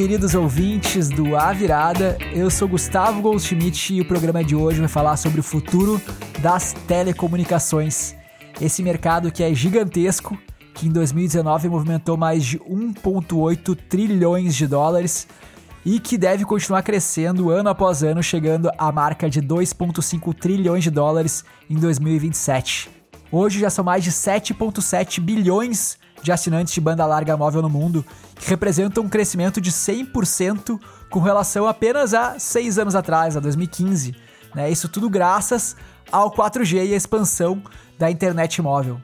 queridos ouvintes do A Virada. Eu sou Gustavo Goldschmidt e o programa de hoje vai falar sobre o futuro das telecomunicações. Esse mercado que é gigantesco, que em 2019 movimentou mais de 1,8 trilhões de dólares e que deve continuar crescendo ano após ano, chegando à marca de 2,5 trilhões de dólares em 2027. Hoje já são mais de 7,7 bilhões de assinantes de banda larga móvel no mundo, que representam um crescimento de 100% com relação apenas a seis anos atrás, a 2015. Né? Isso tudo graças ao 4G e a expansão da internet móvel.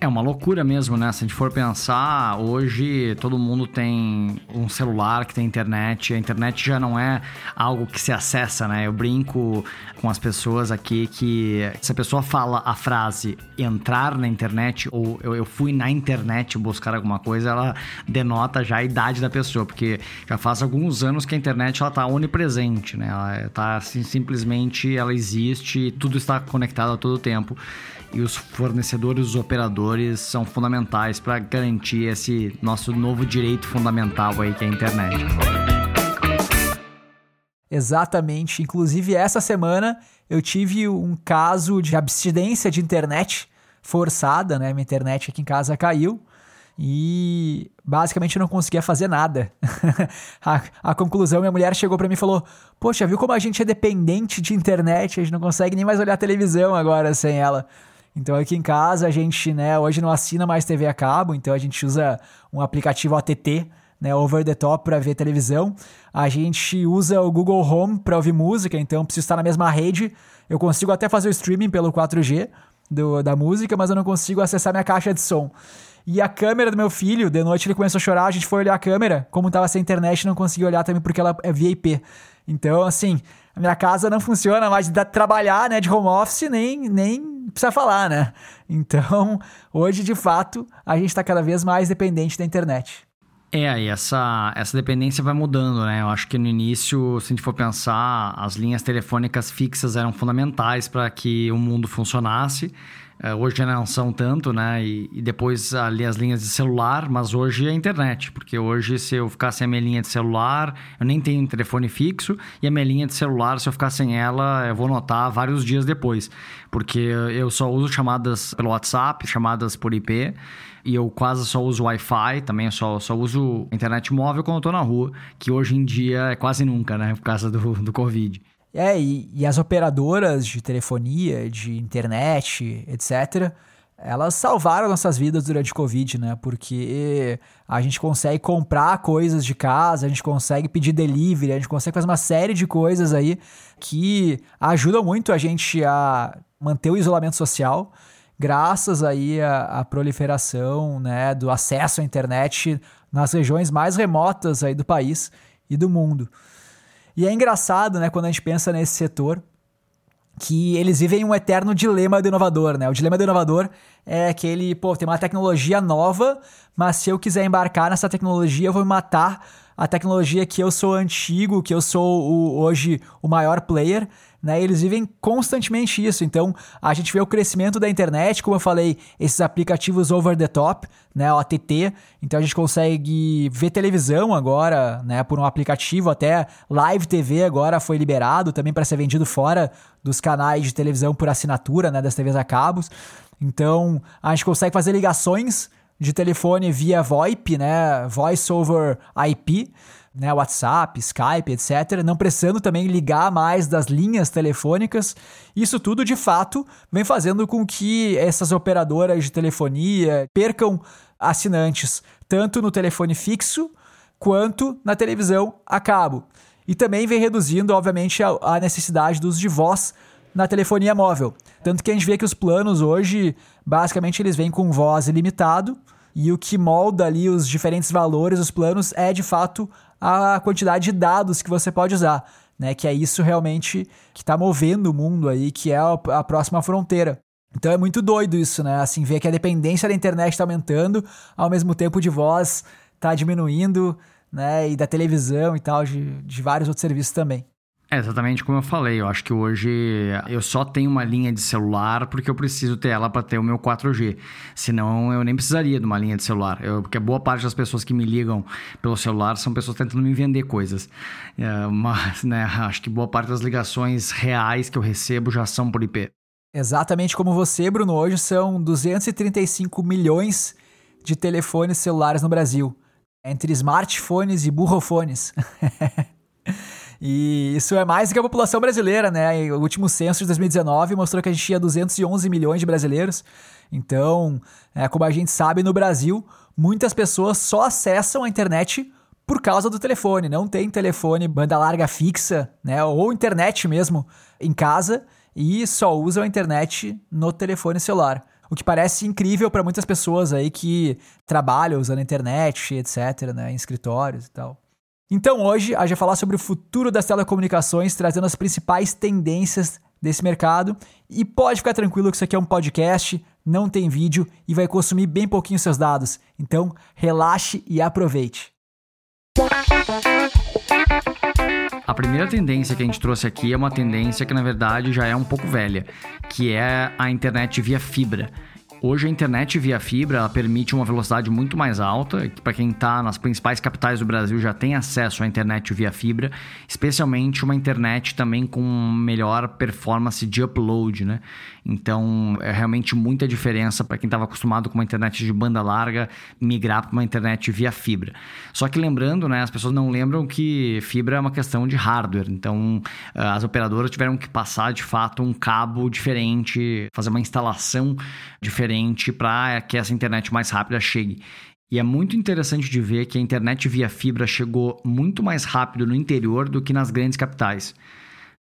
É uma loucura mesmo, né? Se a gente for pensar, hoje todo mundo tem um celular que tem internet. A internet já não é algo que se acessa, né? Eu brinco com as pessoas aqui que se a pessoa fala a frase entrar na internet ou eu, eu fui na internet buscar alguma coisa, ela denota já a idade da pessoa, porque já faz alguns anos que a internet ela tá onipresente, né? Ela tá assim, simplesmente ela existe, tudo está conectado a todo tempo e os fornecedores, os operadores são fundamentais para garantir esse nosso novo direito fundamental aí que é a internet. Exatamente. Inclusive, essa semana eu tive um caso de abstinência de internet forçada, né? Minha internet aqui em casa caiu e basicamente eu não conseguia fazer nada. a, a, conclusão, minha mulher chegou para mim e falou: Poxa, viu como a gente é dependente de internet? A gente não consegue nem mais olhar televisão agora sem ela. Então aqui em casa a gente, né, hoje não assina mais TV a cabo, então a gente usa um aplicativo OTT, né, over the top para ver televisão. A gente usa o Google Home para ouvir música, então preciso estar na mesma rede. Eu consigo até fazer o streaming pelo 4G do, da música, mas eu não consigo acessar minha caixa de som. E a câmera do meu filho, de noite ele começou a chorar, a gente foi olhar a câmera, como tava sem internet, não consegui olhar também porque ela é via IP. Então, assim, a minha casa não funciona mais de trabalhar, né, de home office, nem, nem precisa falar, né? Então, hoje, de fato, a gente está cada vez mais dependente da internet. É, e essa, essa dependência vai mudando, né? Eu acho que no início, se a gente for pensar, as linhas telefônicas fixas eram fundamentais para que o mundo funcionasse. É, hoje não são tanto, né? E, e, depois ali as linhas de celular, mas hoje é internet, porque hoje se eu ficar sem a minha linha de celular, eu nem tenho telefone fixo, e a minha linha de celular, se eu ficar sem ela, eu vou notar vários dias depois, porque eu só uso chamadas pelo WhatsApp, chamadas por IP, e eu quase só uso Wi-Fi, também só, só uso internet móvel quando eu tô na rua, que hoje em dia é quase nunca, né? Por causa do, do Covid. É, e, e, as operadoras de telefonia, de internet, etc., elas salvaram nossas vidas durante o Covid, né? Porque a gente consegue comprar coisas de casa, a gente consegue pedir delivery, a gente consegue fazer uma série de coisas aí que ajudam muito a gente a manter o isolamento social, graças aí à, proliferação, né, do acesso à internet nas regiões mais remotas aí do país e do mundo. E é engraçado, né, quando a gente pensa nesse setor, que eles vivem um eterno dilema do inovador, né? O dilema do inovador é que ele, pô, tem uma tecnologia nova, mas se eu quiser embarcar nessa tecnologia, eu vou matar a tecnologia que eu sou antigo, que eu sou o, hoje o maior player né? Eles vivem constantemente isso. Então, a gente vê o crescimento da internet, como eu falei, esses aplicativos over the top, né, o ATT. Então a gente consegue ver televisão agora, né, por um aplicativo, até Live TV agora foi liberado também para ser vendido fora dos canais de televisão por assinatura, né, das TVs a cabos. Então, a gente consegue fazer ligações de telefone via VoIP, né, Voice over IP né, WhatsApp, Skype, etc., não precisando também ligar mais das linhas telefônicas. Isso tudo, de fato, vem fazendo com que essas operadoras de telefonia percam assinantes tanto no telefone fixo quanto na televisão a cabo. E também vem reduzindo, obviamente, a, necessidade do uso de voz na telefonia móvel. Tanto que a gente vê que os planos hoje, basicamente, eles vêm com voz ilimitado, e o que molda ali os diferentes valores, os planos, é de fato a quantidade de dados que você pode usar, né? Que é isso realmente que está movendo o mundo aí, que é a próxima fronteira. Então é muito doido isso, né? Assim, ver que a dependência da internet está aumentando, ao mesmo tempo de voz está diminuindo, né? E da televisão e tal, de, de vários outros serviços também. É exatamente como eu falei. Eu acho que hoje eu só tenho uma linha de celular porque eu preciso ter ela para ter o meu 4G. Senão eu nem precisaria de uma linha de celular. Eu, porque boa parte das pessoas que me ligam pelo celular são pessoas tentando me vender coisas. É, mas, né, acho que boa parte das ligações reais que eu recebo já são por IP. Exatamente como você, Bruno. Hoje são 235 milhões de telefones celulares no Brasil, entre smartphones e burrofones. E isso é mais do que a população brasileira, né? O último censo de 2019 mostrou que a gente tinha 211 milhões de brasileiros. Então, é, como a gente sabe, no Brasil, muitas pessoas só acessam a internet por causa do telefone. Não tem telefone banda larga fixa, né? Ou internet mesmo em casa e só usam a internet no telefone celular. O que parece incrível para muitas pessoas aí que trabalham usando a internet, etc., né? Em escritórios e tal. Então hoje a gente vai falar sobre o futuro das telecomunicações, trazendo as principais tendências desse mercado. E pode ficar tranquilo que isso aqui é um podcast, não tem vídeo e vai consumir bem pouquinho seus dados. Então relaxe e aproveite. A primeira tendência que a gente trouxe aqui é uma tendência que na verdade já é um pouco velha, que é a internet via fibra. Hoje a internet via fibra permite uma velocidade muito mais alta, para quem está nas principais capitais do Brasil já tem acesso à internet via fibra, especialmente uma internet também com melhor performance de upload, né? Então é realmente muita diferença para quem estava acostumado com uma internet de banda larga migrar para uma internet via fibra. Só que lembrando, né, as pessoas não lembram que fibra é uma questão de hardware, então as operadoras tiveram que passar de fato um cabo diferente, fazer uma instalação diferente diferente para que essa internet mais rápida chegue. E é muito interessante de ver que a internet via fibra chegou muito mais rápido no interior do que nas grandes capitais.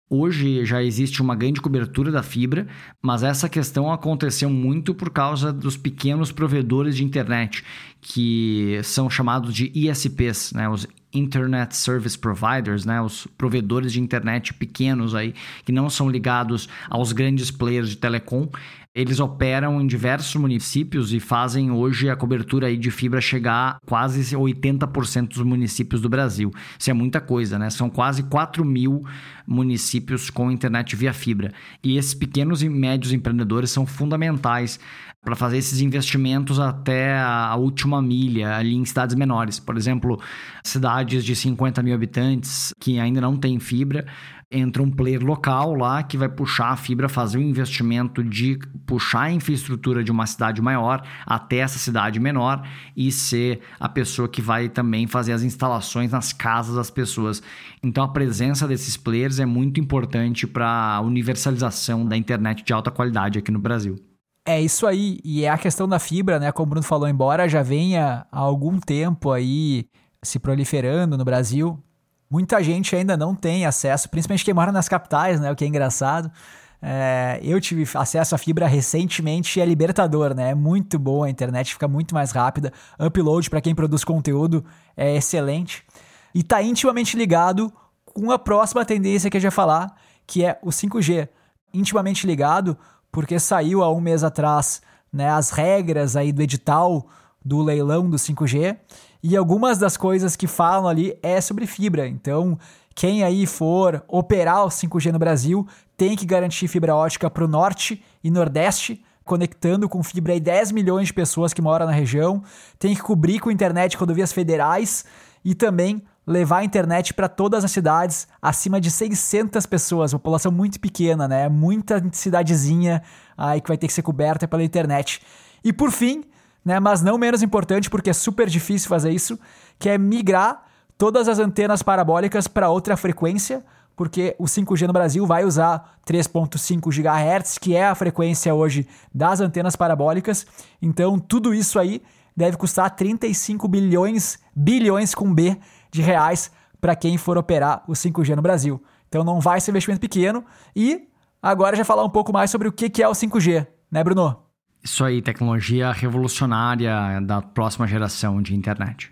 Hoje já existe uma grande cobertura da fibra, mas essa questão aconteceu muito por causa dos pequenos provedores de internet, que são chamados de ISPs, né? os Internet Service Providers, né? os provedores de internet pequenos aí, que não são ligados aos grandes players de telecom eles operam em diversos municípios e fazem hoje a cobertura aí de fibra chegar a quase 80% dos municípios do Brasil. Isso é muita coisa, né? São quase 4 mil municípios com internet via fibra. E esses pequenos e médios empreendedores são fundamentais para fazer esses investimentos até a última milha, ali em cidades menores. Por exemplo, cidades de 50 mil habitantes que ainda não têm fibra entra um player local lá que vai puxar a fibra, fazer o investimento de puxar a infraestrutura de uma cidade maior até essa cidade menor e ser a pessoa que vai também fazer as instalações nas casas das pessoas. Então a presença desses players é muito importante para a universalização da internet de alta qualidade aqui no Brasil. É isso aí, e é a questão da fibra, né? Como o Bruno falou, embora já venha há algum tempo aí se proliferando no Brasil, Muita gente ainda não tem acesso, principalmente quem mora nas capitais, né? O que é engraçado. É, eu tive acesso à fibra recentemente e é libertador, né? É muito boa a internet, fica muito mais rápida. Upload para quem produz conteúdo é excelente. E está intimamente ligado com a próxima tendência que gente vai falar, que é o 5G. Intimamente ligado porque saiu há um mês atrás né, as regras aí do edital do leilão do 5G e algumas das coisas que falam ali é sobre fibra. Então, quem aí for operar o 5G no Brasil tem que garantir fibra ótica para o norte e nordeste, conectando com fibra aí 10 milhões de pessoas que moram na região. Tem que cobrir com internet rodovias federais e também levar a internet para todas as cidades, acima de 600 pessoas, uma população muito pequena, né? Muita cidadezinha aí que vai ter que ser coberta pela internet. E por fim, né? Mas não menos importante, porque é super difícil fazer isso, que é migrar todas as antenas parabólicas para outra frequência, porque o 5G no Brasil vai usar 3.5 GHz, que é a frequência hoje das antenas parabólicas. Então, tudo isso aí deve custar 35 bilhões, bilhões com B de reais para quem for operar o 5G no Brasil. Então não vai ser investimento pequeno e agora já falar um pouco mais sobre o que é o 5G, né, Bruno? Isso aí, tecnologia revolucionária da próxima geração de internet.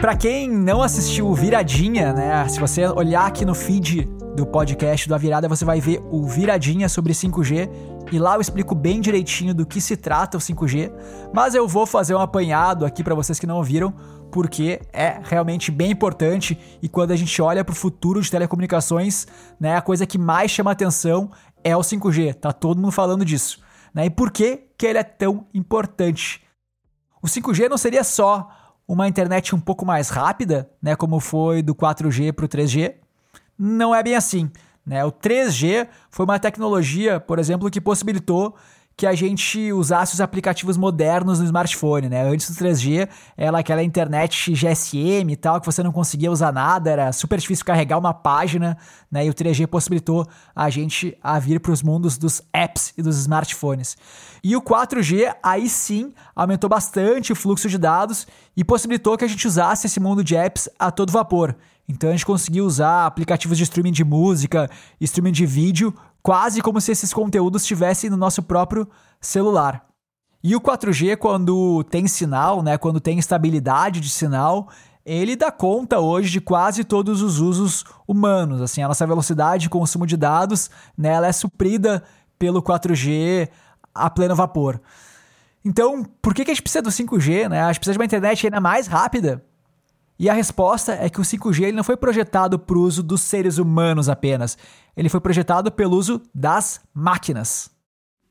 Para quem não assistiu o Viradinha, né? Se você olhar aqui no feed do podcast do A Virada, você vai ver o Viradinha sobre 5G e lá eu explico bem direitinho do que se trata o 5G, mas eu vou fazer um apanhado aqui para vocês que não ouviram, porque é realmente bem importante e quando a gente olha para o futuro de telecomunicações, né, a coisa que mais chama atenção é o 5G, tá todo mundo falando disso. Né? E por que, que ele é tão importante? O 5G não seria só uma internet um pouco mais rápida, né, como foi do 4G para o 3G? Não é bem assim. Né? O 3G foi uma tecnologia, por exemplo, que possibilitou que a gente usasse os aplicativos modernos no smartphone, né? Antes do 3G, era aquela internet GSM e tal, que você não conseguia usar nada, era super difícil carregar uma página, né? E o 3G possibilitou a gente a vir para os mundos dos apps e dos smartphones. E o 4G, aí sim, aumentou bastante o fluxo de dados e possibilitou que a gente usasse esse mundo de apps a todo vapor. Então a gente conseguiu usar aplicativos de streaming de música, streaming de vídeo, quase como se esses conteúdos estivessem no nosso próprio celular. E o 4G, quando tem sinal, né, quando tem estabilidade de sinal, ele dá conta hoje de quase todos os usos humanos. Assim, a nossa velocidade de consumo de dados, né, ela é suprida pelo 4G a pleno vapor. Então, por que, que a gente precisa do 5G? Né? A gente precisa de uma internet ainda mais rápida e a resposta é que o 5G ele não foi projetado para o uso dos seres humanos apenas, ele foi projetado pelo uso das máquinas.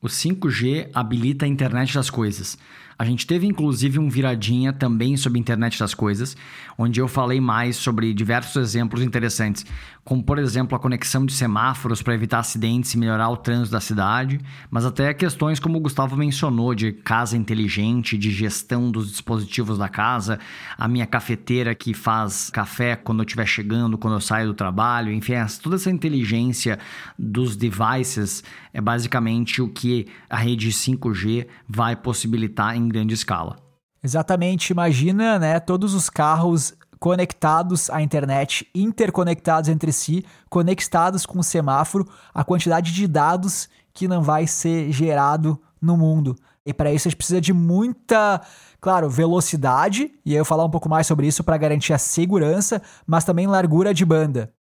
O 5G habilita a internet das coisas. A gente teve inclusive um viradinha também sobre a internet das coisas, onde eu falei mais sobre diversos exemplos interessantes, como por exemplo a conexão de semáforos para evitar acidentes e melhorar o trânsito da cidade, mas até questões como o Gustavo mencionou de casa inteligente, de gestão dos dispositivos da casa, a minha cafeteira que faz café quando eu estiver chegando, quando eu saio do trabalho, enfim, toda essa inteligência dos devices é basicamente o que a rede 5G vai possibilitar em grande escala. Exatamente, imagina, né, todos os carros conectados à internet, interconectados entre si, conectados com o semáforo, a quantidade de dados que não vai ser gerado no mundo. E para isso a gente precisa de muita, claro, velocidade, e aí eu falar um pouco mais sobre isso para garantir a segurança, mas também largura de banda.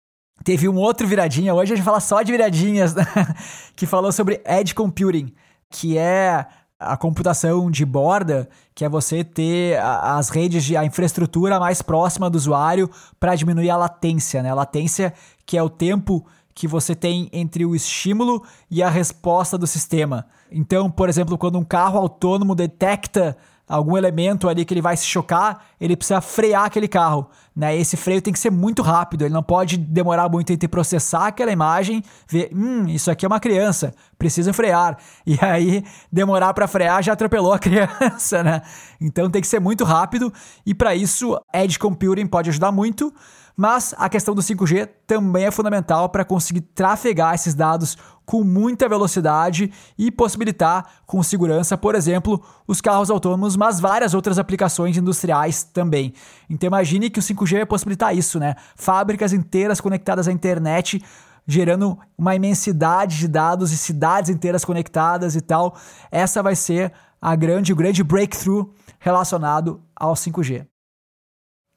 Teve um outro viradinha, hoje a gente fala só de viradinhas, que falou sobre edge computing, que é a computação de borda, que é você ter as redes de a infraestrutura mais próxima do usuário para diminuir a latência, né? A latência que é o tempo que você tem entre o estímulo e a resposta do sistema. Então, por exemplo, quando um carro autônomo detecta algum elemento ali que ele vai se chocar, ele precisa frear aquele carro. Né? Esse freio tem que ser muito rápido, ele não pode demorar muito entre processar aquela imagem, ver, hum, isso aqui é uma criança, precisa frear. E aí, demorar para frear já atropelou a criança, né? Então tem que ser muito rápido, e para isso, Edge Computing pode ajudar muito. Mas a questão do 5G também é fundamental para conseguir trafegar esses dados com muita velocidade e possibilitar com segurança, por exemplo, os carros autônomos, mas várias outras aplicações industriais também. Então imagine que o 5G vai possibilitar isso, né? Fábricas inteiras conectadas à internet gerando uma imensidade de dados e cidades inteiras conectadas e tal. Essa vai ser a grande, o grande breakthrough relacionado ao 5G.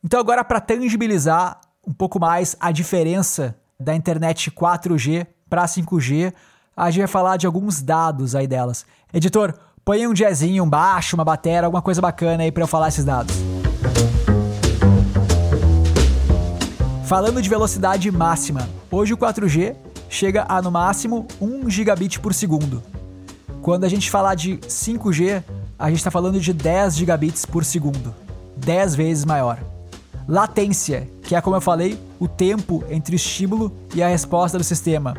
Então agora para tangibilizar um pouco mais a diferença da internet 4G para 5G, a gente vai falar de alguns dados aí delas. Editor, põe um jazzinho, um baixo, uma bateria, alguma coisa bacana aí para eu falar esses dados. Falando de velocidade máxima, hoje o 4G chega a no máximo 1 gigabit por segundo. Quando a gente falar de 5G, a gente está falando de 10 gigabits por segundo, 10 vezes maior. Latência, que é como eu falei, o tempo entre o estímulo e a resposta do sistema.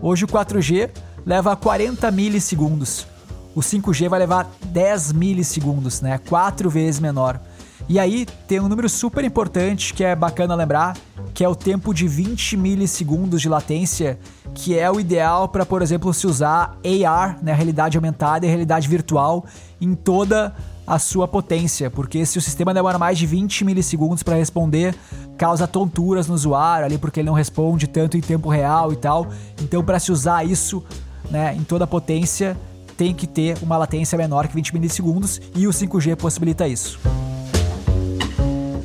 Hoje o 4G leva 40 milissegundos. O 5G vai levar 10 milissegundos, né? Quatro vezes menor. E aí tem um número super importante que é bacana lembrar, que é o tempo de 20 milissegundos de latência, que é o ideal para, por exemplo, se usar AR, né, realidade aumentada e realidade virtual, em toda a sua potência, porque se o sistema demora mais de 20 milissegundos para responder, causa tonturas no usuário ali, porque ele não responde tanto em tempo real e tal. Então, para se usar isso né, em toda a potência, tem que ter uma latência menor que 20 milissegundos e o 5G possibilita isso.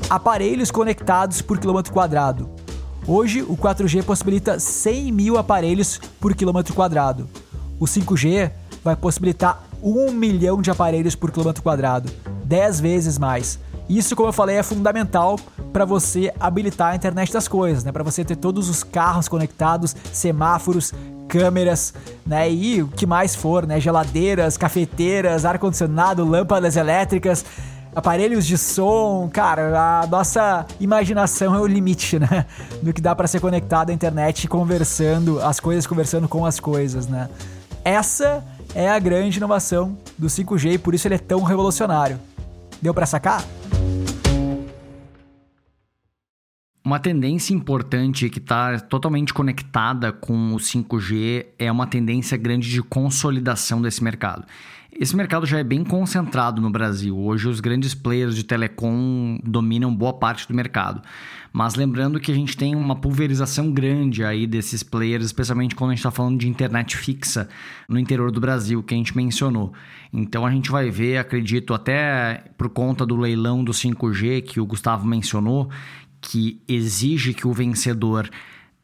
Aparelhos conectados por quilômetro quadrado. Hoje, o 4G possibilita 100 mil aparelhos por quilômetro quadrado. O 5G vai possibilitar um milhão de aparelhos por quilômetro quadrado, 10 vezes mais. Isso, como eu falei, é fundamental para você habilitar a internet das coisas, né? Para você ter todos os carros conectados, semáforos, câmeras, né? E o que mais for, né? Geladeiras, cafeteiras, ar condicionado, lâmpadas elétricas, aparelhos de som, cara, a nossa imaginação é o limite, né? Do que dá para ser conectado à internet conversando, as coisas conversando com as coisas, né? Essa é a grande inovação do 5G e por isso ele é tão revolucionário. Deu para sacar? Uma tendência importante que está totalmente conectada com o 5G é uma tendência grande de consolidação desse mercado. Esse mercado já é bem concentrado no Brasil. Hoje, os grandes players de telecom dominam boa parte do mercado. Mas lembrando que a gente tem uma pulverização grande aí desses players, especialmente quando a gente está falando de internet fixa no interior do Brasil, que a gente mencionou. Então, a gente vai ver, acredito, até por conta do leilão do 5G que o Gustavo mencionou, que exige que o vencedor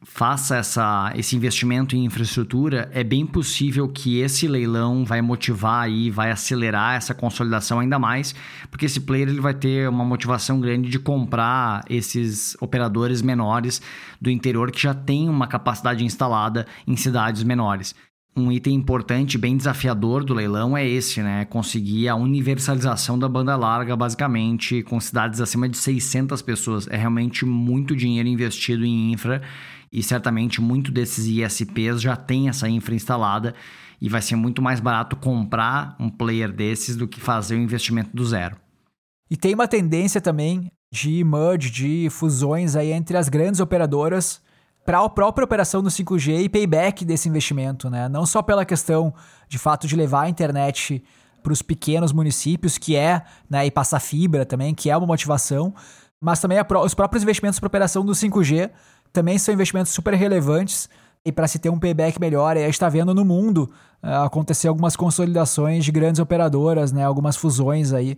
faça essa, esse investimento em infraestrutura, é bem possível que esse leilão vai motivar e vai acelerar essa consolidação ainda mais, porque esse player ele vai ter uma motivação grande de comprar esses operadores menores do interior que já tem uma capacidade instalada em cidades menores. Um item importante, bem desafiador do leilão é esse, né? Conseguir a universalização da banda larga, basicamente, com cidades acima de 600 pessoas. É realmente muito dinheiro investido em infra e certamente muito desses ISPs já tem essa infra instalada e vai ser muito mais barato comprar um player desses do que fazer o investimento do zero. E tem uma tendência também de merge, de fusões aí entre as grandes operadoras para a própria operação do 5G e payback desse investimento, né? Não só pela questão de fato de levar a internet para os pequenos municípios, que é, né, e passar fibra também, que é uma motivação, mas também a, os próprios investimentos para operação do 5G também são investimentos super relevantes e para se ter um payback melhor, a gente está vendo no mundo uh, acontecer algumas consolidações de grandes operadoras, né, algumas fusões aí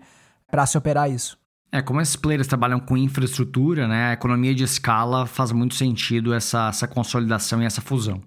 para se operar isso. É, como esses players trabalham com infraestrutura, né, a economia de escala faz muito sentido essa, essa consolidação e essa fusão.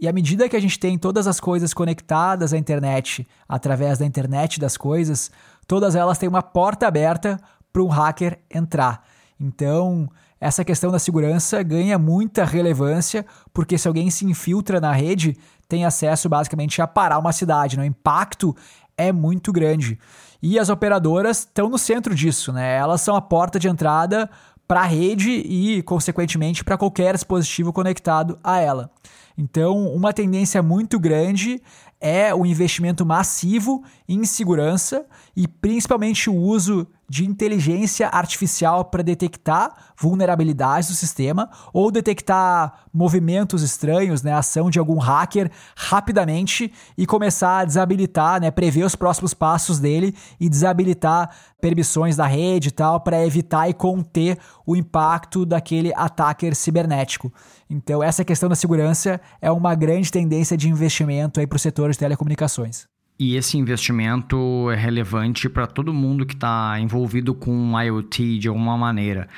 E à medida que a gente tem todas as coisas conectadas à internet, através da internet das coisas, todas elas têm uma porta aberta para um hacker entrar. Então, essa questão da segurança ganha muita relevância, porque se alguém se infiltra na rede, tem acesso basicamente a parar uma cidade. Né? O impacto é muito grande. E as operadoras estão no centro disso, né? Elas são a porta de entrada para a rede e, consequentemente, para qualquer dispositivo conectado a ela. Então, uma tendência muito grande é o investimento massivo em segurança e principalmente o uso de inteligência artificial para detectar vulnerabilidades do sistema ou detectar movimentos estranhos, né, ação de algum hacker rapidamente e começar a desabilitar, né, prever os próximos passos dele e desabilitar permissões da rede e tal para evitar e conter o impacto daquele ataque cibernético. Então essa questão da segurança é uma grande tendência de investimento para o setor de telecomunicações. E esse investimento é relevante para todo mundo que está envolvido com IoT de alguma maneira,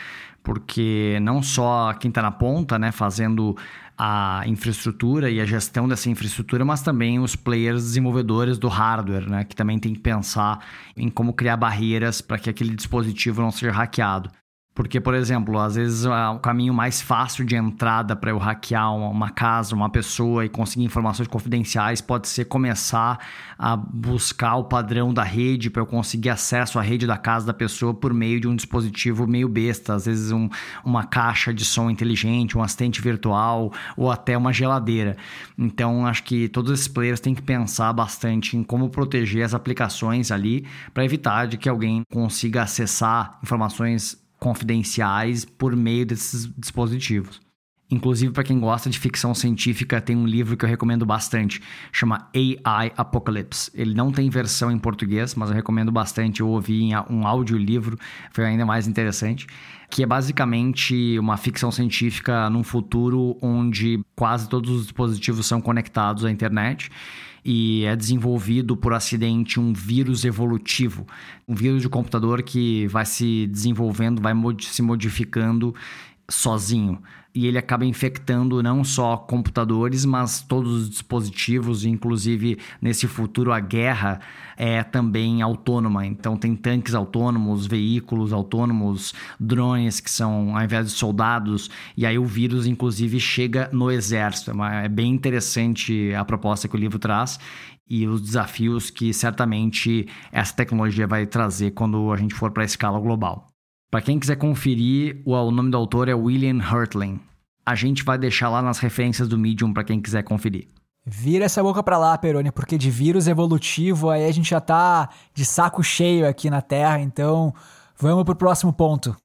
porque não só quem está na ponta, né, fazendo a infraestrutura e a gestão dessa infraestrutura, mas também os players desenvolvedores do hardware, né, que também tem que pensar em como criar barreiras para que aquele dispositivo não seja hackeado. Porque, por exemplo, às vezes o caminho mais fácil de entrada para eu hackear uma casa, uma pessoa e conseguir informações confidenciais pode ser começar a buscar o padrão da rede para eu conseguir acesso à rede da casa da pessoa por meio de um dispositivo meio besta, às vezes um, uma caixa de som inteligente, um assistente virtual ou até uma geladeira. Então, acho que todos esses players têm que pensar bastante em como proteger as aplicações ali para evitar de que alguém consiga acessar informações confidenciais por meio desses dispositivos. Inclusive, para quem gosta de ficção científica, tem um livro que eu recomendo bastante, chama AI Apocalypse. Ele não tem versão em português, mas eu recomendo bastante. Eu ouvi um audiolivro, foi ainda mais interessante, que é basicamente uma ficção científica num futuro onde quase todos os dispositivos são conectados à internet e é desenvolvido por acidente um vírus evolutivo, um vírus de computador que vai se desenvolvendo, vai se modificando sozinho e ele acaba infectando não só computadores, mas todos os dispositivos, inclusive nesse futuro a guerra é também autônoma. Então tem tanques autônomos, veículos autônomos, drones que são ao invés de soldados, e aí o vírus inclusive chega no exército. É, é bem interessante a proposta que o livro traz e os desafios que certamente essa tecnologia vai trazer quando a gente for para a escala global. Para quem quiser conferir, o, nome do autor é William Hurtling. A gente vai deixar lá nas referências do Medium para quem quiser conferir. Vira essa boca para lá, Peroni, porque de vírus evolutivo aí a gente já tá de saco cheio aqui na Terra, então vamos pro próximo ponto.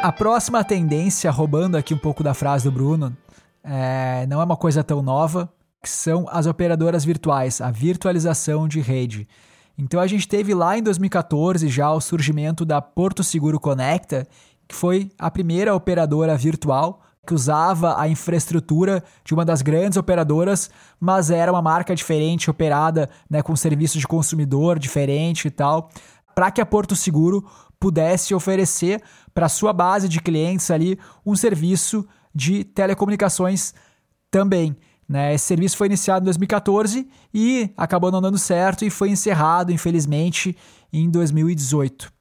A próxima tendência, roubando aqui um pouco da frase do Bruno, é, não é uma coisa tão nova, que são as operadoras virtuais, a virtualização de rede. Então a gente teve lá em 2014 já o surgimento da Porto Seguro Conecta, que foi a primeira operadora virtual que usava a infraestrutura de uma das grandes operadoras, mas era uma marca diferente, operada né, com serviço de consumidor diferente e tal, para que a Porto Seguro pudesse oferecer para sua base de clientes ali um serviço de telecomunicações também. Né? Esse serviço foi iniciado em 2014 e acabou não dando certo e foi encerrado, infelizmente, em 2018.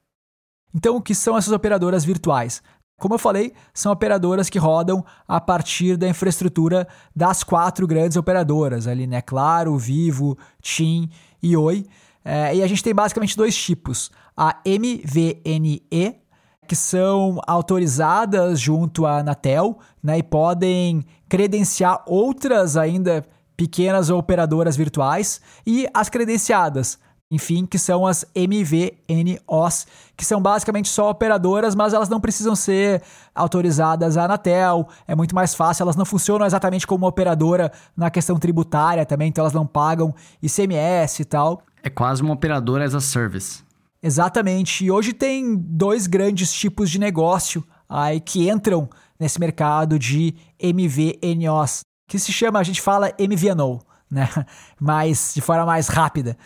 Então, o que são essas operadoras virtuais? Como eu falei, são operadoras que rodam a partir da infraestrutura das quatro grandes operadoras, ali, né? Claro, Vivo, TIM e Oi. É, e a gente tem basicamente dois tipos: a MVNE, que são autorizadas junto à Anatel né, e podem credenciar outras ainda pequenas operadoras virtuais e as credenciadas, enfim, que são as MVNOs, que são basicamente só operadoras, mas elas não precisam ser autorizadas à Anatel, é muito mais fácil, elas não funcionam exatamente como operadora na questão tributária também, então elas não pagam ICMS e tal. É quase uma operadora as a service. Exatamente. E hoje tem dois grandes tipos de negócio aí que entram nesse mercado de MVNOs, que se chama, a gente fala MVNO, né? Mas de forma mais rápida.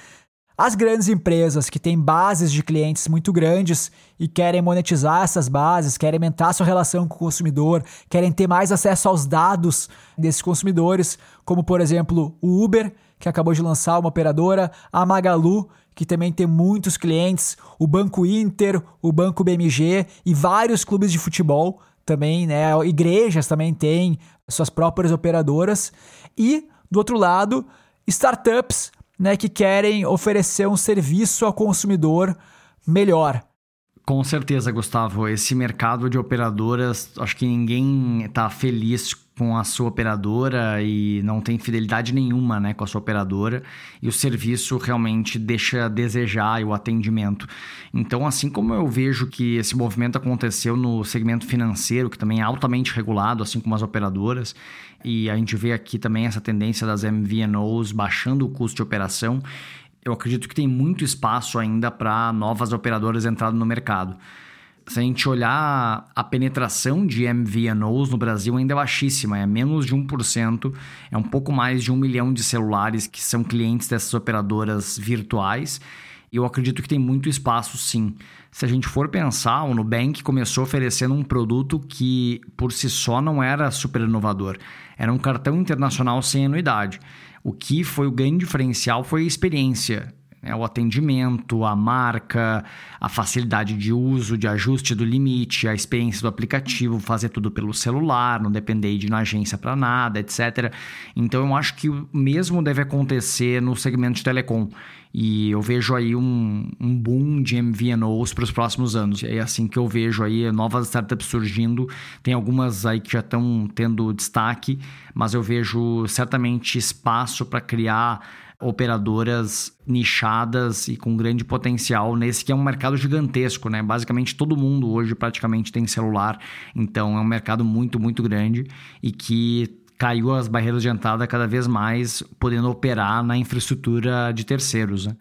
As grandes empresas que têm bases de clientes muito grandes e querem monetizar essas bases, querem aumentar sua relação com o consumidor, querem ter mais acesso aos dados desses consumidores, como por exemplo o Uber, que acabou de lançar uma operadora, a Magalu, que também tem muitos clientes, o Banco Inter, o Banco BMG e vários clubes de futebol também, né? Igrejas também têm suas próprias operadoras. E, do outro lado, startups né, que querem oferecer um serviço ao consumidor melhor. Com certeza, Gustavo. Esse mercado de operadoras, acho que ninguém está feliz com a sua operadora e não tem fidelidade nenhuma né, com a sua operadora e o serviço realmente deixa a desejar e o atendimento. Então, assim como eu vejo que esse movimento aconteceu no segmento financeiro, que também é altamente regulado, assim como as operadoras, e a gente vê aqui também essa tendência das MVNOs baixando o custo de operação, eu acredito que tem muito espaço ainda para novas operadoras entrarem no mercado. Se a gente olhar a penetração de MVNOs no Brasil ainda é baixíssima, é menos de 1%, é um pouco mais de um milhão de celulares que são clientes dessas operadoras virtuais. E eu acredito que tem muito espaço sim. Se a gente for pensar, o Nubank começou oferecendo um produto que por si só não era super inovador. Era um cartão internacional sem anuidade. O que foi o grande diferencial foi a experiência é o atendimento, a marca, a facilidade de uso, de ajuste do limite, a experiência do aplicativo, fazer tudo pelo celular, não depender de ir na agência para nada, etc. Então eu acho que o mesmo deve acontecer no segmento de telecom. E eu vejo aí um, um boom de MVNOs para os próximos anos. É assim que eu vejo aí novas startups surgindo. Tem algumas aí que já estão tendo destaque, mas eu vejo certamente espaço para criar operadoras nichadas e com grande potencial nesse que é um mercado gigantesco, né? Basicamente todo mundo hoje praticamente tem celular, então é um mercado muito, muito grande e que caiu as barreiras de entrada cada vez mais, podendo operar na infraestrutura de terceiros. Né?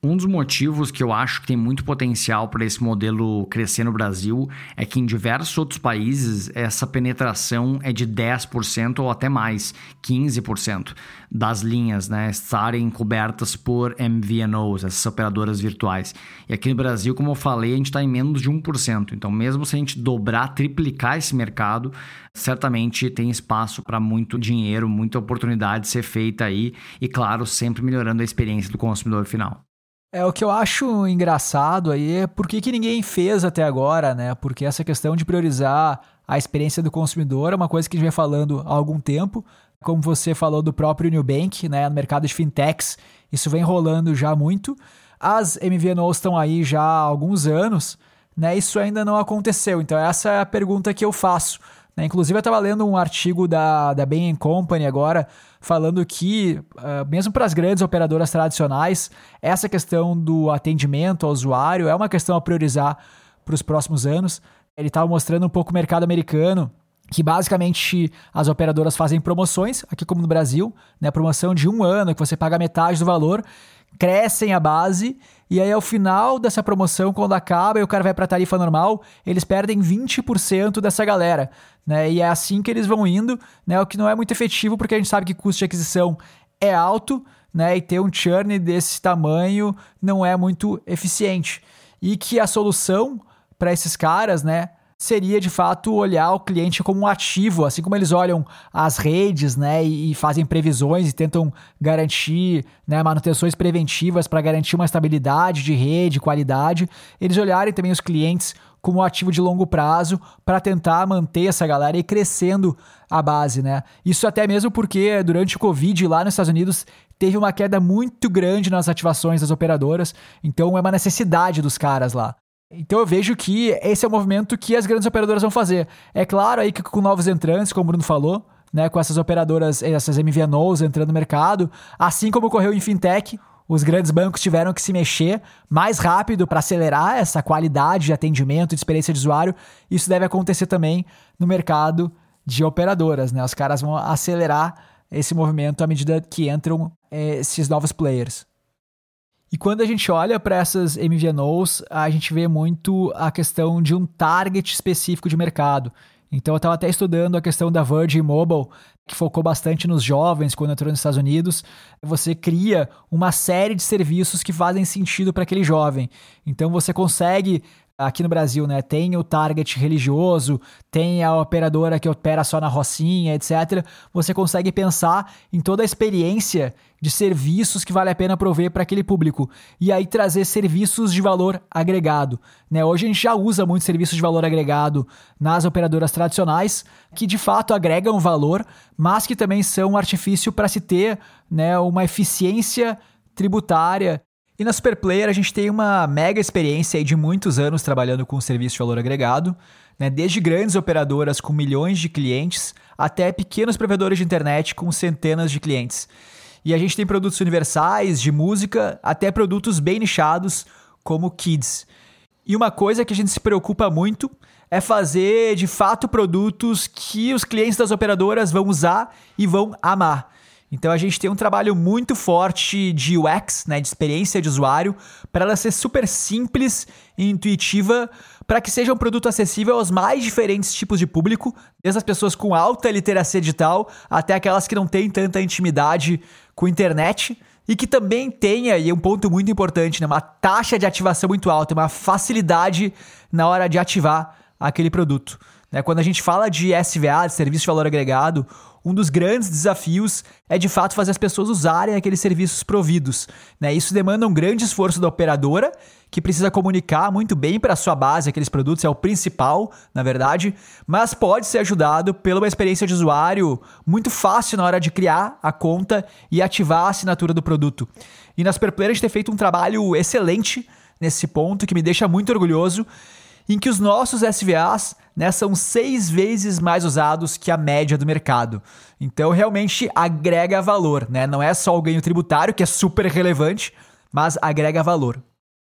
Um dos motivos que eu acho que tem muito potencial para esse modelo crescer no Brasil é que em diversos outros países essa penetração é de 10% ou até mais, 15% das linhas né, estarem cobertas por MVNOs, essas operadoras virtuais. E aqui no Brasil, como eu falei, a gente está em menos de 1%. Então, mesmo se a gente dobrar, triplicar esse mercado, certamente tem espaço para muito dinheiro, muita oportunidade ser feita aí e, claro, sempre melhorando a experiência do consumidor final. É, o que eu acho engraçado aí é por que, que ninguém fez até agora, né? Porque essa questão de priorizar a experiência do consumidor é uma coisa que a gente vem falando há algum tempo. Como você falou do próprio Nubank, né? No mercado de fintechs, isso vem rolando já muito. As MVNOs estão aí já há alguns anos, né? Isso ainda não aconteceu. Então, essa é a pergunta que eu faço. Né? Inclusive, eu estava lendo um artigo da, da Bain Company agora falando que, uh, mesmo para as grandes operadoras tradicionais, essa questão do atendimento ao usuário é uma questão a priorizar para os próximos anos. Ele estava mostrando um pouco o mercado americano, que basicamente as operadoras fazem promoções, aqui como no Brasil, né? Promoção de um ano, que você paga metade do valor, crescem a base, e aí ao final dessa promoção, quando acaba e o cara vai para a tarifa normal, eles perdem 20% dessa galera né? E é assim que eles vão indo, né? O que não é muito efetivo porque a gente sabe que custo de aquisição é alto, né? E ter um churn desse tamanho não é muito eficiente. E que a solução para esses caras, né? seria de fato olhar o cliente como um ativo, assim como eles olham as redes, né, e, fazem previsões e tentam garantir, né, manutenções preventivas para garantir uma estabilidade de rede, qualidade, eles olharem também os clientes como ativo de longo prazo para tentar manter essa galera e crescendo a base, né? Isso até mesmo porque durante o Covid lá nos Estados Unidos teve uma queda muito grande nas ativações das operadoras, então é uma necessidade dos caras lá. Então eu vejo que esse é o movimento que as grandes operadoras vão fazer. É claro aí que com novos entrantes, como o Bruno falou, né, com essas operadoras, essas MVNOs entrando no mercado, assim como ocorreu em fintech, os grandes bancos tiveram que se mexer mais rápido para acelerar essa qualidade de atendimento, de experiência de usuário. Isso deve acontecer também no mercado de operadoras, né? Os caras vão acelerar esse movimento à medida que entram é, esses novos players. E quando a gente olha para essas MVNOs, a gente vê muito a questão de um target específico de mercado. Então eu estava até estudando a questão da Virgin Mobile, que focou bastante nos jovens quando entrou nos Estados Unidos. Você cria uma série de serviços que fazem sentido para aquele jovem. Então você consegue aqui no Brasil, né? Tem o target religioso, tem a operadora que opera só na Rocinha, etc. Você consegue pensar em toda a experiência de serviços que vale a pena prover para aquele público e aí trazer serviços de valor agregado. Né? Hoje a gente já usa muito serviços de valor agregado nas operadoras tradicionais, que de fato agregam valor, mas que também são um artifício para se ter né, uma eficiência tributária e na Superplayer a gente tem uma mega experiência de muitos anos trabalhando com serviço de valor agregado, né? desde grandes operadoras com milhões de clientes até pequenos provedores de internet com centenas de clientes. E a gente tem produtos universais, de música, até produtos bem nichados, como Kids. E uma coisa que a gente se preocupa muito é fazer de fato produtos que os clientes das operadoras vão usar e vão amar. Então a gente tem um trabalho muito forte de UX, né, de experiência de usuário, para ela ser super simples e intuitiva, para que seja um produto acessível aos mais diferentes tipos de público, desde as pessoas com alta literacia digital até aquelas que não têm tanta intimidade com a internet e que também tenha, e é um ponto muito importante, né, uma taxa de ativação muito alta, uma facilidade na hora de ativar aquele produto. Né? Quando a gente fala de SVA, de Serviço de Valor Agregado, um dos grandes desafios é de fato fazer as pessoas usarem aqueles serviços providos. Né? Isso demanda um grande esforço da operadora, que precisa comunicar muito bem para a sua base aqueles produtos, é o principal, na verdade, mas pode ser ajudado pela uma experiência de usuário muito fácil na hora de criar a conta e ativar a assinatura do produto. E na Superplayer a gente tem feito um trabalho excelente nesse ponto, que me deixa muito orgulhoso, em que os nossos SVAs né, são seis vezes mais usados que a média do mercado. Então, realmente agrega valor, né? Não é só o ganho tributário, que é super relevante, mas agrega valor.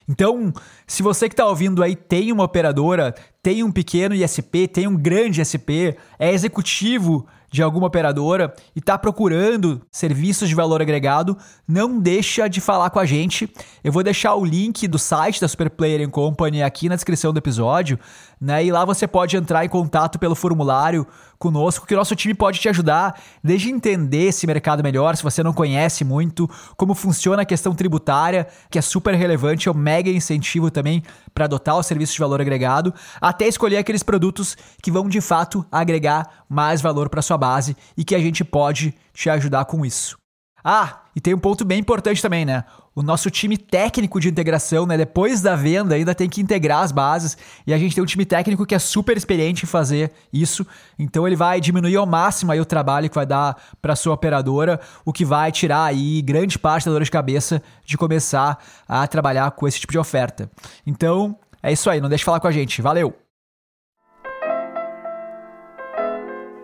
Então, se você que está ouvindo aí tem uma operadora, tem um pequeno ISP, tem um grande ISP, é executivo de alguma operadora e está procurando serviços de valor agregado, não deixa de falar com a gente. Eu vou deixar o link do site da Super Player Company aqui na descrição do episódio, né? E lá você pode entrar em contato pelo formulário conosco, que o nosso time pode te ajudar desde entender esse mercado melhor, se você não conhece muito, como funciona a questão tributária, que é super relevante, é um mega incentivo também para adotar o serviço de valor agregado, até escolher aqueles produtos que vão de fato agregar mais valor para sua base e que a gente pode te ajudar com isso. Ah, e tem um ponto bem importante também, né? O nosso time técnico de integração, né? Depois da venda, ainda tem que integrar as bases. E a gente tem um time técnico que é super experiente em fazer isso. Então ele vai diminuir ao máximo aí o trabalho que vai dar para sua operadora, o que vai tirar aí grande parte da dor de cabeça de começar a trabalhar com esse tipo de oferta. Então, é isso aí. Não deixe de falar com a gente. Valeu!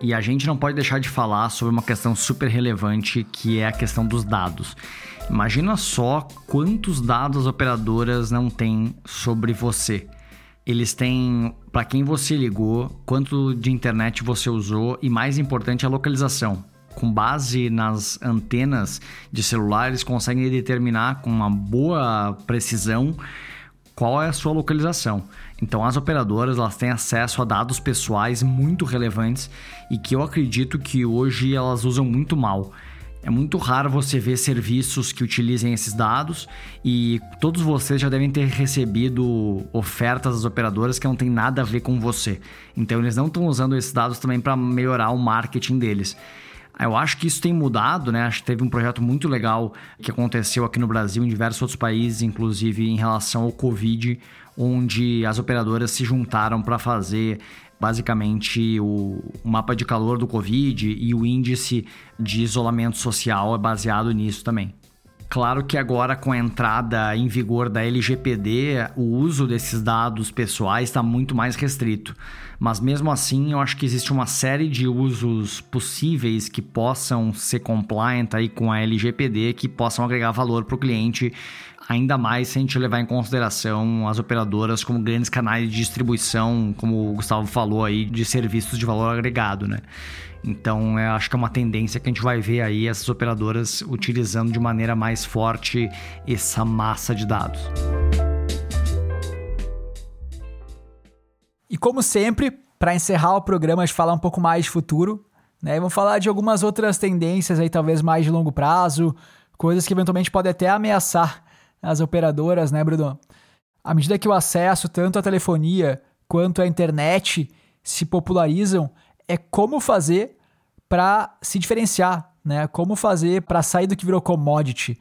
E a gente não pode deixar de falar sobre uma questão super relevante que é a questão dos dados. Imagina só quantos dados as operadoras não têm sobre você. Eles têm para quem você ligou, quanto de internet você usou e mais importante a localização. Com base nas antenas de celular, eles conseguem determinar com uma boa precisão qual é a sua localização. Então as operadoras elas têm acesso a dados pessoais muito relevantes e que eu acredito que hoje elas usam muito mal. É muito raro você ver serviços que utilizem esses dados e todos vocês já devem ter recebido ofertas das operadoras que não tem nada a ver com você. Então eles não estão usando esses dados também para melhorar o marketing deles. Eu acho que isso tem mudado, né? Acho que teve um projeto muito legal que aconteceu aqui no Brasil, em diversos outros países, inclusive em relação ao Covid, onde as operadoras se juntaram para fazer basicamente o mapa de calor do Covid e o índice de isolamento social é baseado nisso também. Claro que agora, com a entrada em vigor da LGPD, o uso desses dados pessoais está muito mais restrito. Mas mesmo assim, eu acho que existe uma série de usos possíveis que possam ser compliant aí com a LGPD, que possam agregar valor para o cliente ainda mais se a gente levar em consideração as operadoras como grandes canais de distribuição, como o Gustavo falou aí, de serviços de valor agregado, né? Então, eu acho que é uma tendência que a gente vai ver aí essas operadoras utilizando de maneira mais forte essa massa de dados. E como sempre, para encerrar o programa, a gente falar um pouco mais de futuro, né? Vamos falar de algumas outras tendências aí, talvez mais de longo prazo, coisas que eventualmente podem até ameaçar as operadoras, né, Bruno? À medida que o acesso tanto à telefonia quanto à internet se popularizam, é como fazer para se diferenciar, né? Como fazer para sair do que virou commodity.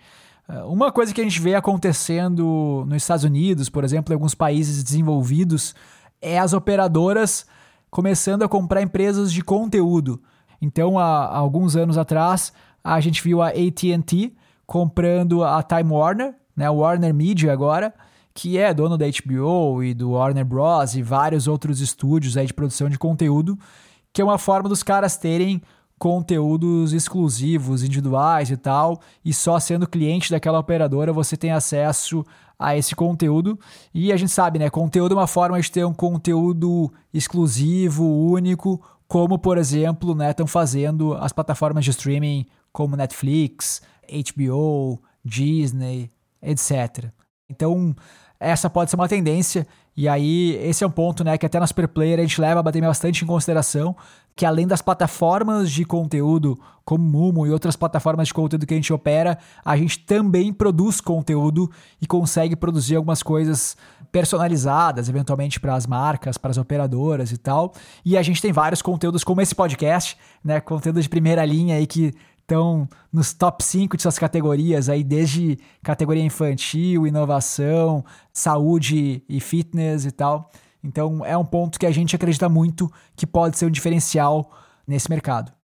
Eh, uma coisa que a gente vê acontecendo nos Estados Unidos, por exemplo, em alguns países desenvolvidos, é as operadoras começando a comprar empresas de conteúdo. Então, há, alguns anos atrás, a gente viu a AT&T comprando a Time Warner, né, Warner Media agora, que é dono da HBO e do Warner Bros. e vários outros estúdios aí de produção de conteúdo, que é uma forma dos caras terem conteúdos exclusivos, individuais e tal, e só sendo cliente daquela operadora você tem acesso a esse conteúdo. E a gente sabe, né, conteúdo é uma forma de ter um conteúdo exclusivo, único, como por exemplo, né, estão fazendo as plataformas de streaming como Netflix, HBO, Disney, etc. Então, essa pode ser uma tendência, e aí esse é um ponto né, que até na Super Player a gente leva a bater bastante em consideração, que além das plataformas de conteúdo como Mumo e outras plataformas de conteúdo que a gente opera, a gente também produz conteúdo e consegue produzir algumas coisas personalizadas, eventualmente para as marcas, para as operadoras e tal. E a gente tem vários conteúdos como esse podcast, né, conteúdo de primeira linha aí que estão nos top 5 de suas categorias, aí desde categoria infantil, inovação, saúde e fitness e tal. Então é um ponto que a gente acredita muito que pode ser um diferencial nesse mercado.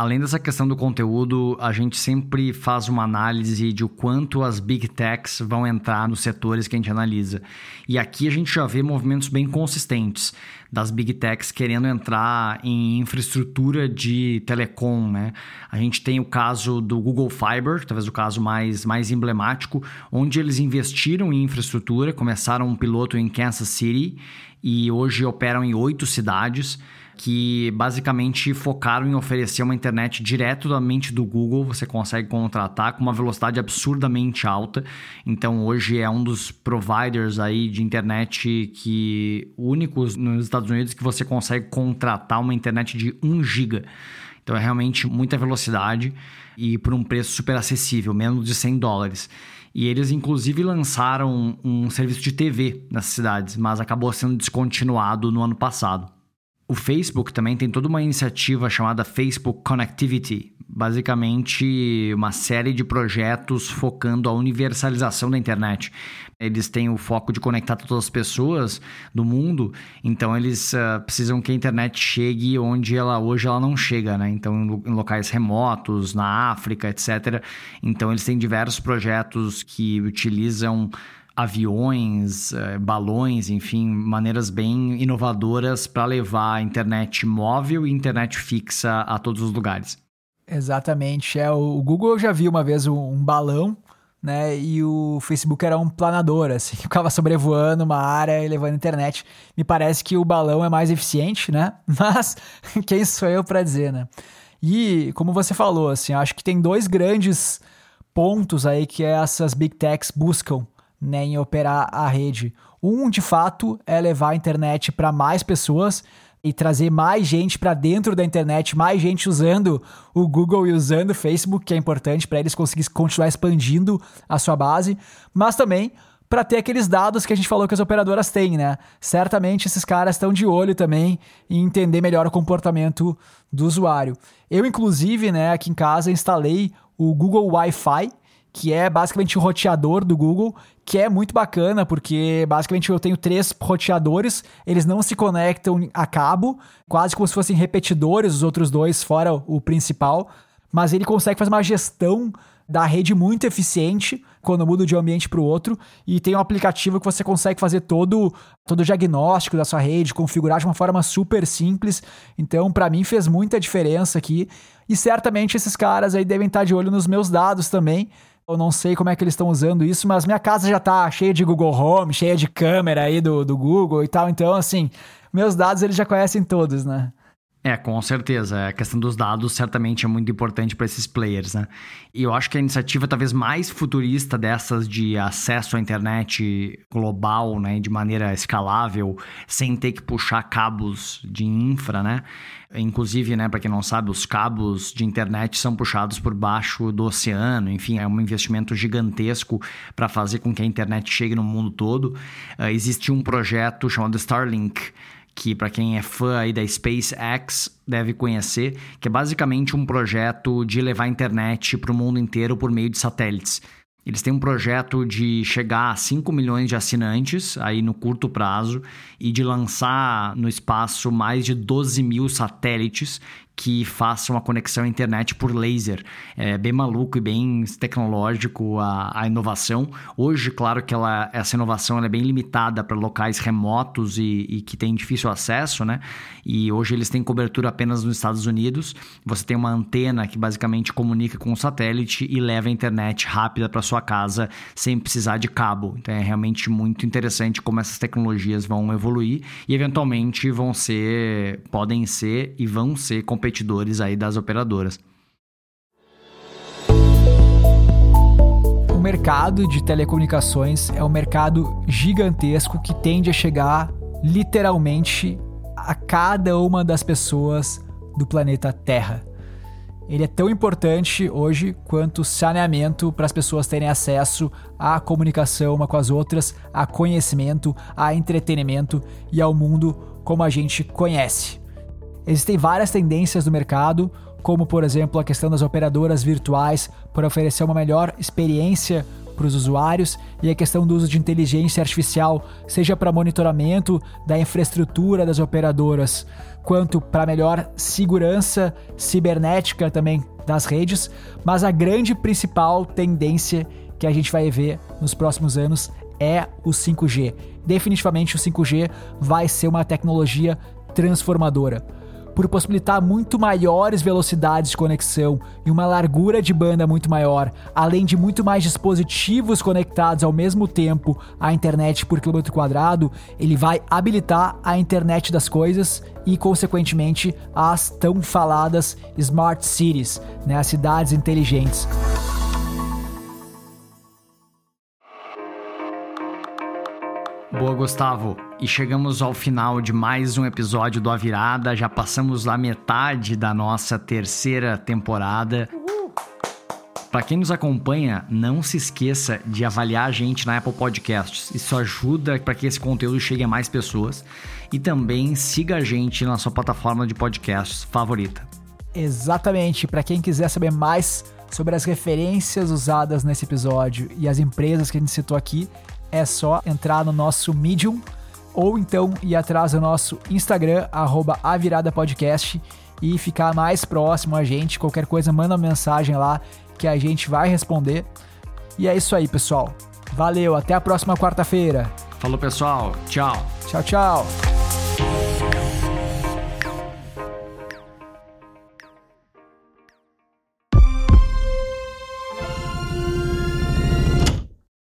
Além dessa questão do conteúdo, a gente sempre faz uma análise de o quanto as big techs vão entrar nos setores que a gente analisa. E aqui a gente já vê movimentos bem consistentes das big techs querendo entrar em infraestrutura de telecom, né? A gente tem o caso do Google Fiber, talvez o caso mais, mais emblemático, onde eles investiram em infraestrutura, começaram um piloto em Kansas City e hoje operam em oito cidades que basicamente focaram em oferecer uma internet diretamente do Google. Você consegue contratar com uma velocidade absurdamente alta. Então hoje é um dos providers aí de internet que únicos nos Estados Unidos que você consegue contratar uma internet de 1 giga. Então é realmente muita velocidade e por um preço super acessível, menos de 100 dólares. E eles, inclusive, lançaram um serviço de TV nessas cidades, mas acabou sendo descontinuado no ano passado. O Facebook também tem toda uma iniciativa chamada Facebook Connectivity, basicamente uma série de projetos focando a universalização da internet. Eles têm o foco de conectar todas as pessoas do mundo, então eles uh, precisam que a internet chegue onde ela hoje ela não chega, né? Então em locais remotos, na África, etc. Então eles têm diversos projetos que utilizam aviões, eh, balões, enfim, maneiras bem inovadoras para levar a internet móvel e internet fixa a todos os lugares. Exatamente. É, o Google já vi uma vez um, um balão, né? E o Facebook era um planador, assim, ficava sobrevoando uma área e levando internet. Me parece que o balão é mais eficiente, né? Mas quem sou eu para dizer, né? E como você falou, assim, acho que tem dois grandes pontos aí que essas big techs buscam né, em operar a rede. Um, de fato, é levar a internet para mais pessoas e trazer mais gente para dentro da internet, mais gente usando o Google e usando o Facebook, que é importante para eles conseguirem continuar expandindo a sua base, mas também para ter aqueles dados que a gente falou que as operadoras têm, né? Certamente esses caras estão de olho também em entender melhor o comportamento do usuário. Eu, inclusive, né, aqui em casa instalei o Google Wi-Fi, que é basicamente o roteador do Google, que é muito bacana, porque basicamente eu tenho três roteadores, eles não se conectam a cabo, quase como se fossem repetidores, os outros dois, fora o principal, mas ele consegue fazer uma gestão da rede muito eficiente quando muda de um ambiente para o outro e tem um aplicativo que você consegue fazer todo todo o diagnóstico da sua rede, configurar de uma forma super simples. Então, para mim fez muita diferença aqui e certamente esses caras aí devem estar de olho nos meus dados também, eu não sei como é que eles estão usando isso, mas minha casa já tá cheia de Google Home, cheia de câmera aí do, do Google e tal. Então, assim, meus dados eles já conhecem todos, né? É, com certeza. A questão dos dados certamente é muito importante para esses players, né? E eu acho que a iniciativa talvez mais futurista dessas de acesso à internet global, né, de maneira escalável, sem ter que puxar cabos de infra, né? Inclusive, né, para quem não sabe, os cabos de internet são puxados por baixo do oceano. Enfim, é um investimento gigantesco para fazer com que a internet chegue no mundo todo. Uh, existe um projeto chamado Starlink que para quem é fã aí da SpaceX deve conhecer, que é basicamente um projeto de levar a internet para o mundo inteiro por meio de satélites. Eles têm um projeto de chegar a 5 milhões de assinantes aí no curto prazo e de lançar no espaço mais de 12 mil satélites que façam a conexão à internet por laser. É bem maluco e bem tecnológico a, a inovação. Hoje, claro que ela, essa inovação é bem limitada para locais remotos e, e, que têm difícil acesso, né? E hoje eles têm cobertura apenas nos Estados Unidos. Você tem uma antena que basicamente comunica com o satélite e leva a internet rápida para sua casa sem precisar de cabo. Então é realmente muito interessante como essas tecnologias vão evoluir e eventualmente vão ser, podem ser e vão ser competitivas competidores aí das operadoras. O mercado de telecomunicações é um mercado gigantesco que tende a chegar literalmente a cada uma das pessoas do planeta Terra. Ele é tão importante hoje quanto saneamento para as pessoas terem acesso à comunicação uma com as outras, a conhecimento, a entretenimento e ao mundo como a gente conhece. Existem várias tendências do mercado, como por exemplo a questão das operadoras virtuais para oferecer uma melhor experiência para os usuários e a questão do uso de inteligência artificial, seja para monitoramento da infraestrutura das operadoras, quanto para melhor segurança cibernética também das redes, mas a grande principal tendência que a gente vai ver nos próximos anos é o 5G. Definitivamente o 5G vai ser uma tecnologia transformadora por possibilitar muito maiores velocidades de conexão e uma largura de banda muito maior, além de muito mais dispositivos conectados ao mesmo tempo à internet por quilômetro quadrado, ele vai habilitar a internet das coisas e, consequentemente, as tão faladas smart cities, né, as cidades inteligentes. Boa, Gustavo. E chegamos ao final de mais um episódio do A Virada. Já passamos a metade da nossa terceira temporada. Para quem nos acompanha, não se esqueça de avaliar a gente na Apple Podcasts. Isso ajuda para que esse conteúdo chegue a mais pessoas. E também siga a gente na sua plataforma de podcasts favorita. Exatamente. Para quem quiser saber mais sobre as referências usadas nesse episódio e as empresas que a gente citou aqui, é só entrar no nosso Medium ou então ir atrás do nosso Instagram, arroba aviradapodcast e ficar mais próximo a gente. Qualquer coisa, manda uma mensagem lá que a gente vai responder. E é isso aí, pessoal. Valeu, até a próxima quarta-feira. Falou, pessoal. Tchau. Tchau, tchau.